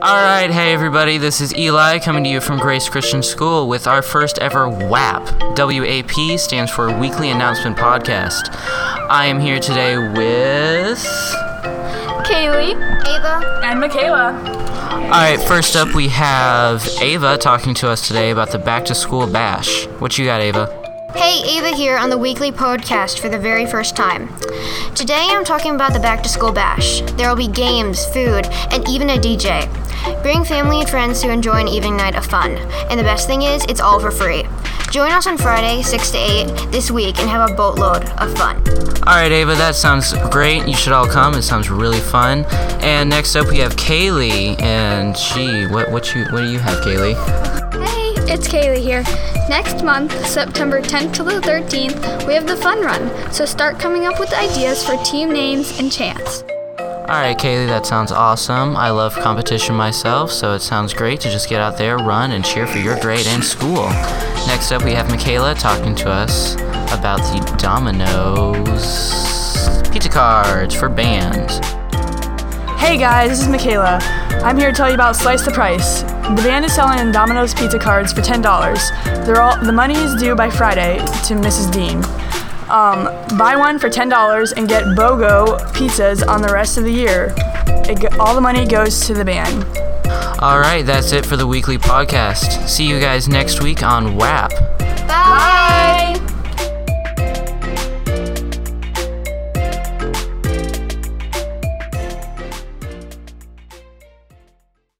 All right, hey everybody, this is Eli coming to you from Grace Christian School with our first ever WAP. WAP stands for Weekly Announcement Podcast. I am here today with. Kaylee, Ava, and Michaela. All right, first up we have Ava talking to us today about the Back to School Bash. What you got, Ava? Hey, Ava here on the weekly podcast for the very first time. Today I'm talking about the Back to School Bash. There will be games, food, and even a DJ. Bring family and friends to enjoy an evening night of fun. And the best thing is, it's all for free. Join us on Friday, 6 to 8 this week and have a boatload of fun. All right, Ava, that sounds great. You should all come. It sounds really fun. And next up we have Kaylee, and she, what, what you, what do you have, Kaylee? Hey, it's Kaylee here. Next month, September 10th to the 13th, we have the fun run. So start coming up with ideas for team names and chants. All right, Kaylee, that sounds awesome. I love competition myself, so it sounds great to just get out there, run, and cheer for your grade and school. Next up, we have Michaela talking to us about the Domino's pizza cards for bands. Hey guys, this is Michaela. I'm here to tell you about Slice the Price. The band is selling Domino's pizza cards for ten dollars. They're all the money is due by Friday to Mrs. Dean. Um, buy one for ten dollars and get BOGO pizzas on the rest of the year. It, all the money goes to the band. All right, that's it for the weekly podcast. See you guys next week on WAP.